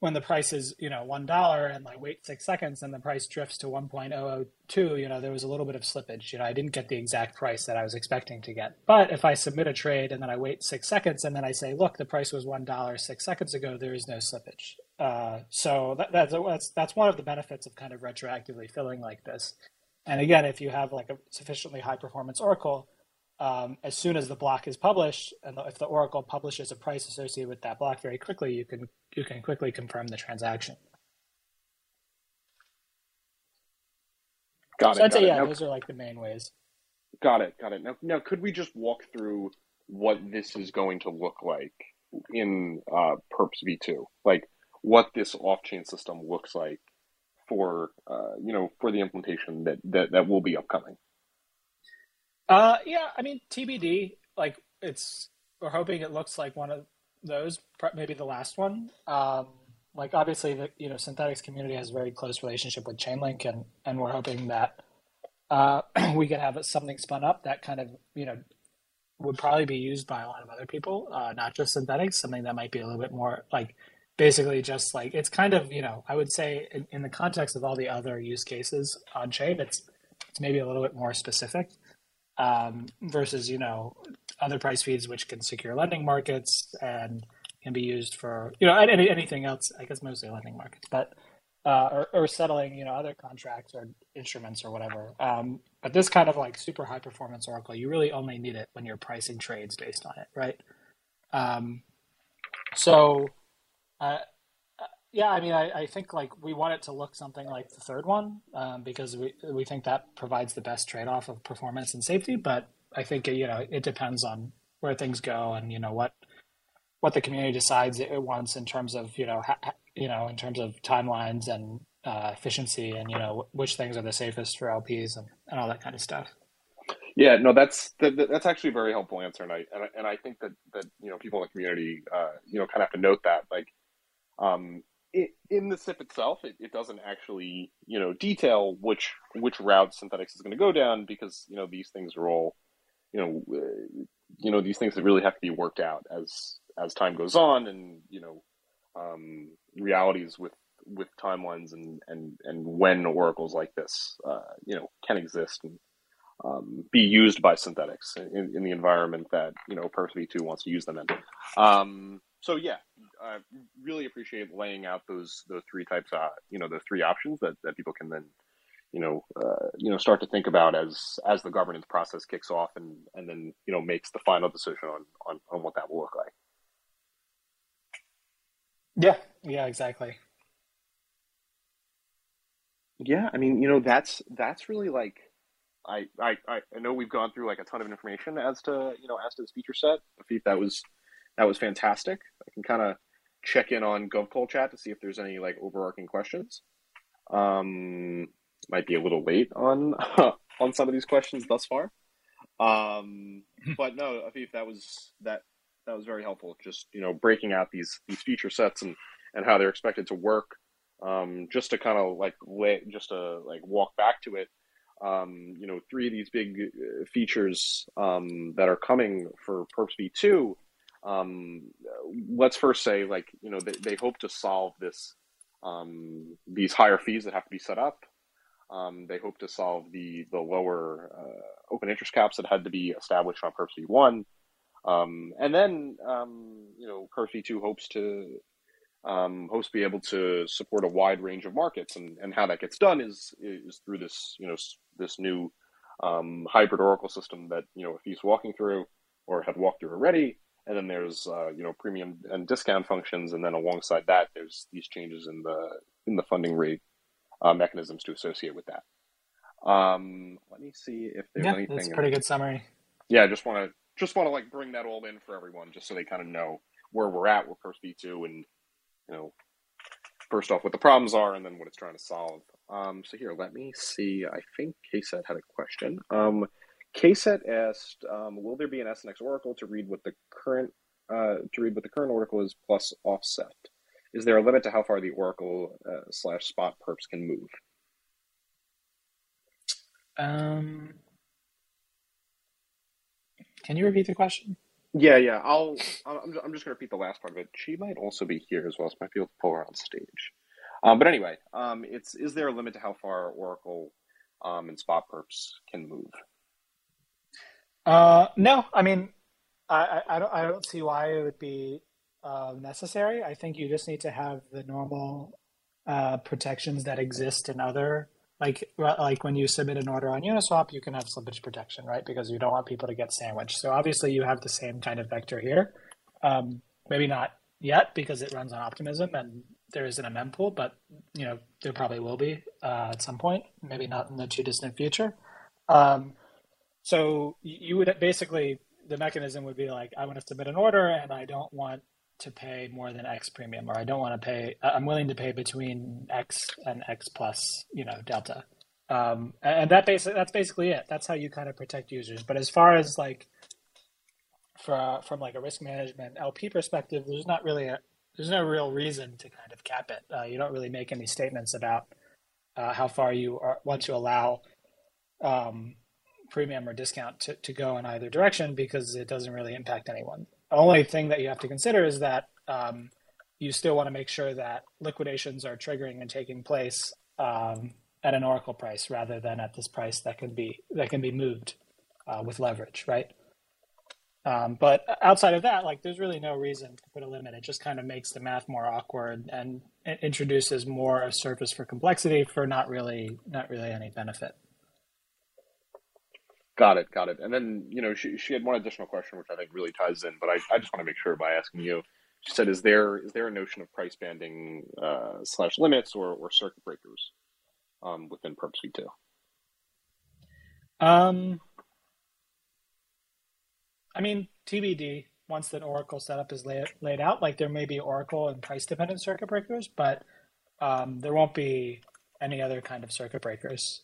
when the price is, you know, one dollar and I wait six seconds and the price drifts to 1.002, you know, there was a little bit of slippage. You know, I didn't get the exact price that I was expecting to get. But if I submit a trade and then I wait six seconds and then I say, look, the price was one dollar six seconds ago, there is no slippage. Uh, so that, that's that's that's one of the benefits of kind of retroactively filling like this and again, if you have like a sufficiently high performance Oracle, um, as soon as the block is published, and if the Oracle publishes a price associated with that block very quickly, you can you can quickly confirm the transaction. Got so it. I'd got say it. yeah, Now, those are like the main ways. got it. Got it. Now, now, could we just walk through what this is going to look like in uh, Perps v2? Like what this off-chain system looks like for uh, you know for the implementation that that, that will be upcoming? Uh, yeah, I mean TBD. Like it's we're hoping it looks like one of those, maybe the last one. Um, like obviously the you know Synthetix community has a very close relationship with Chainlink, and and we're hoping that uh, we can have something spun up that kind of you know would probably be used by a lot of other people, uh, not just Synthetix. Something that might be a little bit more like basically just like it's kind of you know I would say in, in the context of all the other use cases on chain, it's it's maybe a little bit more specific um, versus you know other price feeds which can secure lending markets and can be used for you know any, anything else. I guess mostly lending markets, but uh, or, or, settling you know other contracts or instruments or whatever. Um, but this kind of like super high performance Oracle, you really only need it when you're pricing trades based on it, right? Um, so uh, uh, yeah, I mean, I, I, think like we want it to look something like the third one um, because we we think that provides the best trade off of performance and safety. But I think you know it depends on where things go and you know what what the community decides it wants in terms of you know ha, you know in terms of timelines and uh, efficiency and you know which things are the safest for LPs and, and all that kind of stuff. Yeah, no, that's that, that's actually a very helpful answer, and I and I, and I think that that you know people in the community, uh, you know, kind of have to note that like, um, it, in the SIP itself, it, it doesn't actually you know detail which which route Synthetix is going to go down because you know these things are all, you know, uh, you know these things that really have to be worked out as as time goes on, and you know, um, realities with with timelines and and and when oracles like this, uh, you know, can exist and um, be used by Synthetix in, in, the environment that you know Perps v2 wants to use them in. Um, so yeah, I really appreciate laying out those those three types, of, you know, the three options that, that people can then, you know, uh, you know, start to think about as as the governance process kicks off and and then you know makes the final decision on on, on what that will look like. Yeah, yeah, exactly. Yeah, I mean, you know, that's that's really like I, I I know we've gone through like a ton of information as to you know as to this feature set. I think that was that was fantastic. I can kind of check in on GovCall chat to see if there's any like overarching questions. Um, might be a little late on on some of these questions thus far. Um, but no, I think that was that that was very helpful. Just you know breaking out these these feature sets and and how they're expected to work. Um, just to kind of like lay, just to like walk back to it um, you know, three of these big uh, features um, that are coming for Perps v2. Um, let's first say, like, you know, they, they hope to solve this um, these higher fees that have to be set up. Um, they hope to solve the the lower uh, open interest caps that had to be established on Perps v1. Um, and then, you know, Perps v2 hopes to um, hosts be able to support a wide range of markets, and, and how that gets done is is through this you know this new um, hybrid Oracle system that you know if he's walking through or had walked through already, and then there's uh, you know premium and discount functions, and then alongside that there's these changes in the in the funding rate uh, mechanisms to associate with that. Um, let me see if there's yeah, anything. That's a pretty good summary. Yeah, I just want to just want to like bring that all in for everyone, just so they kind of know where we're at with Perps v2 and you know, first off what the problems are and then what it's trying to solve. Um, so here, let me see. I think KSET had a question. Um, KSET asked, um, "Will there be an SNX Oracle to read what the current uh, to read what the current Oracle is plus offset? Is there a limit to how far the Oracle uh, slash spot perps can move?" Um, can you repeat the question? Yeah, yeah. I'll. I'm, I'm just going to repeat the last part of it. She might also be here as well, so I might be able to pull her on stage. Um, but anyway, um, it's is there a limit to how far Oracle um, and spot perps can move? Uh, no, I mean, I, I, don't I don't see why it would be uh, necessary. I think you just need to have the normal uh, protections that exist in other like like when you submit an order on Uniswap, you can have slippage protection, right? Because you don't want people to get sandwiched. So obviously, you have the same kind of vector here. Um, maybe not yet because it runs on Optimism and there isn't a mempool, but you know there probably will be uh, at some point. Maybe not in the too distant future. Um, so you would basically the mechanism would be like, I want to submit an order and I don't want to pay more than X premium, or I don't want to pay. I'm willing to pay between X and X plus, you know, delta. Um, and that basically that's basically it. That's how you kind of protect users. But as far as like for, from like a risk management LP perspective, there's not really a there's no real reason to kind of cap it. Uh, you don't really make any statements about uh, how far you are, want to allow um, premium or discount to, to go in either direction because it doesn't really impact anyone. The only thing that you have to consider is that um, you still want to make sure that liquidations are triggering and taking place um, at an oracle price rather than at this price that can be that can be moved uh, with leverage, right? Um, but outside of that, like there's really no reason to put a limit. It just kind of makes the math more awkward and introduces more surface for complexity for not really not really any benefit. Got it, got it. And then, you know, she, she had one additional question, which I think really ties in, but I, I just want to make sure by asking you. She said, "Is there is there a notion of price banding uh, slash limits or, or circuit breakers um, within Perps v2? Um, I mean, TBD. Once that Oracle setup is laid, laid out, like there may be Oracle and price dependent circuit breakers, but um, there won't be any other kind of circuit breakers.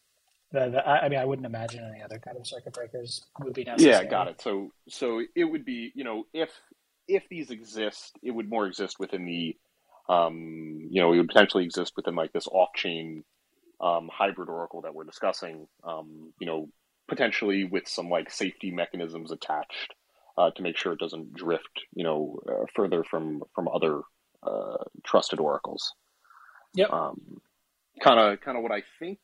The, the, I mean, I wouldn't imagine any other kind of circuit breakers would be necessary. Yeah, got it. So, so it would be, you know, if if these exist, it would more exist within the, um, you know, it would potentially exist within like this off-chain um, hybrid oracle that we're discussing. Um, you know, potentially with some like safety mechanisms attached uh, to make sure it doesn't drift, you know, uh, further from from other uh, trusted oracles. Yep. Kind of, kind of what I think.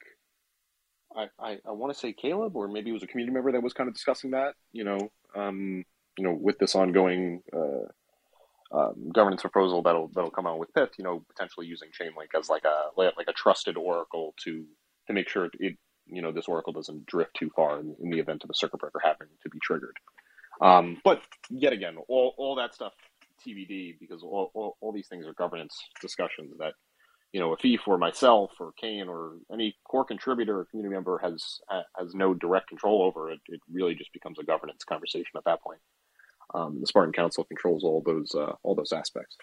I, I, I want to say Caleb, or maybe it was a community member that was kind of discussing that. You know, um, you know, with this ongoing uh, um, governance proposal that'll that'll come out with Pyth, you know, potentially using Chainlink as like a like a trusted oracle to to make sure it, you know this oracle doesn't drift too far in, in the event of a circuit breaker happening to be triggered. Um, but yet again, all, all that stuff TBD because all, all, all these things are governance discussions that you know, Afif or myself or Kane or any core contributor or community member has has no direct control over it. It really just becomes a governance conversation at that point. Um, the Spartan Council controls all those uh, all those aspects.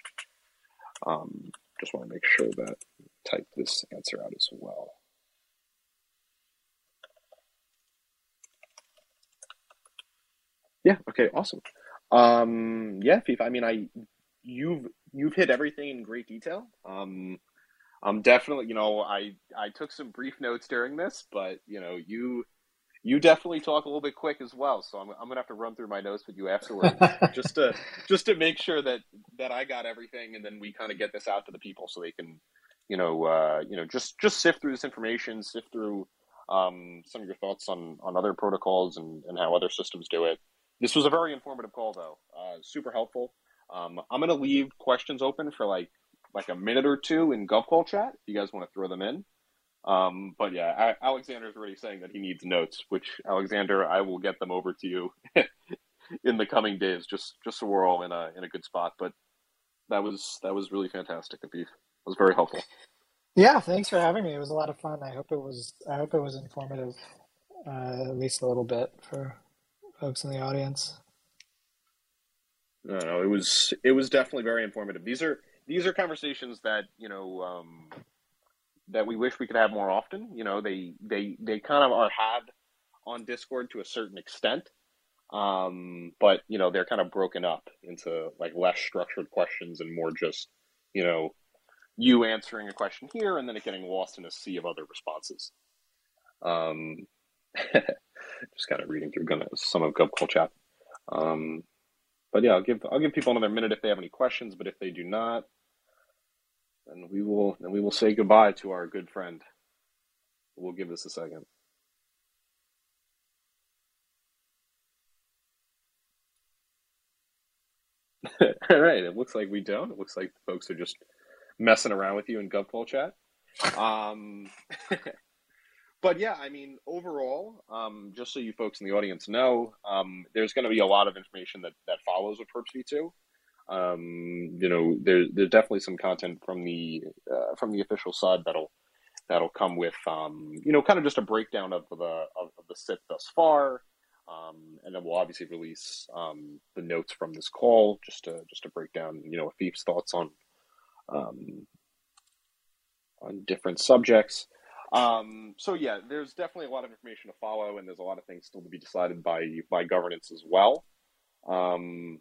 Um, just want to make sure that type this answer out as well. Yeah. Okay. Awesome. Um, yeah, Fifa. I mean, I you've you've hit everything in great detail. Um, I'm definitely, you know, I I took some brief notes during this, but you know, you you definitely talk a little bit quick as well. So I'm I'm gonna have to run through my notes with you afterwards, just to just to make sure that that I got everything, and then we kind of get this out to the people so they can, you know, uh, you know, just just sift through this information, sift through um, some of your thoughts on on other protocols and and how other systems do it. This was a very informative call, though. Uh, super helpful. Um, I'm going to leave questions open for like like a minute or two in GovCall chat. If you guys want to throw them in. Um, but yeah, Alexander's already saying that he needs notes, which Alexander, I will get them over to you in the coming days, just just so we're all in a in a good spot. But that was that was really fantastic, Afif. It was very helpful. Yeah, thanks for having me. It was a lot of fun. I hope it was I hope it was informative, uh, at least a little bit for folks in the audience. No, no, it was it was definitely very informative. These are these are conversations that you know um, that we wish we could have more often. You know, they they they kind of are had on Discord to a certain extent, um, but you know they're kind of broken up into like less structured questions and more just you know you answering a question here and then it getting lost in a sea of other responses. Um, just kind of reading through some of GovCall chat. Um, but yeah, I'll give I'll give people another minute if they have any questions. But if they do not, then we will then we will say goodbye to our good friend. We'll give this a second. All right. It looks like we don't. It looks like the folks are just messing around with you in GovCall chat. Um, but yeah, I mean, overall, um, just so you folks in the audience know, um, there's going to be a lot of information that, that follows with Perps v2. Um, you know, there, there's definitely some content from the uh, from the official side that'll that'll come with, um, you know, kind of just a breakdown of the of, of the SIP thus far, um, and then we'll obviously release um, the notes from this call just to just to break down, you know, Afif's thoughts on on different subjects. Um, so yeah, there's definitely a lot of information to follow, and there's a lot of things still to be decided by by governance as well. Um,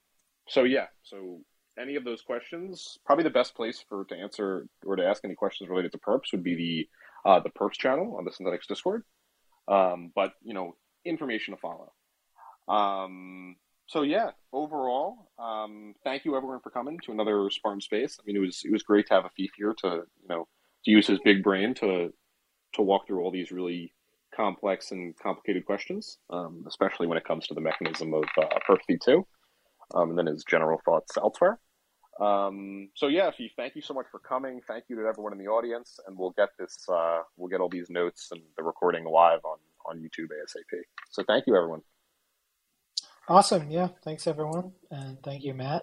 so yeah, so any of those questions, probably the best place for to answer or to ask any questions related to perps would be the uh, the perps channel on the Synthetix Discord. Um, but you know, information to follow. Um, so yeah, overall, um, thank you everyone for coming to another Spartan Space. I mean, it was it was great to have Afif here to you know to use his big brain to to walk through all these really complex and complicated questions, um, especially when it comes to the mechanism of uh, Perps V2, um, and then his general thoughts elsewhere. Um, so yeah, Fee, thank you so much for coming. Thank you to everyone in the audience, and we'll get this, uh, we'll get all these notes and the recording live on on YouTube ASAP. So thank you, everyone. Awesome. Yeah. Thanks, everyone, and thank you, Matt.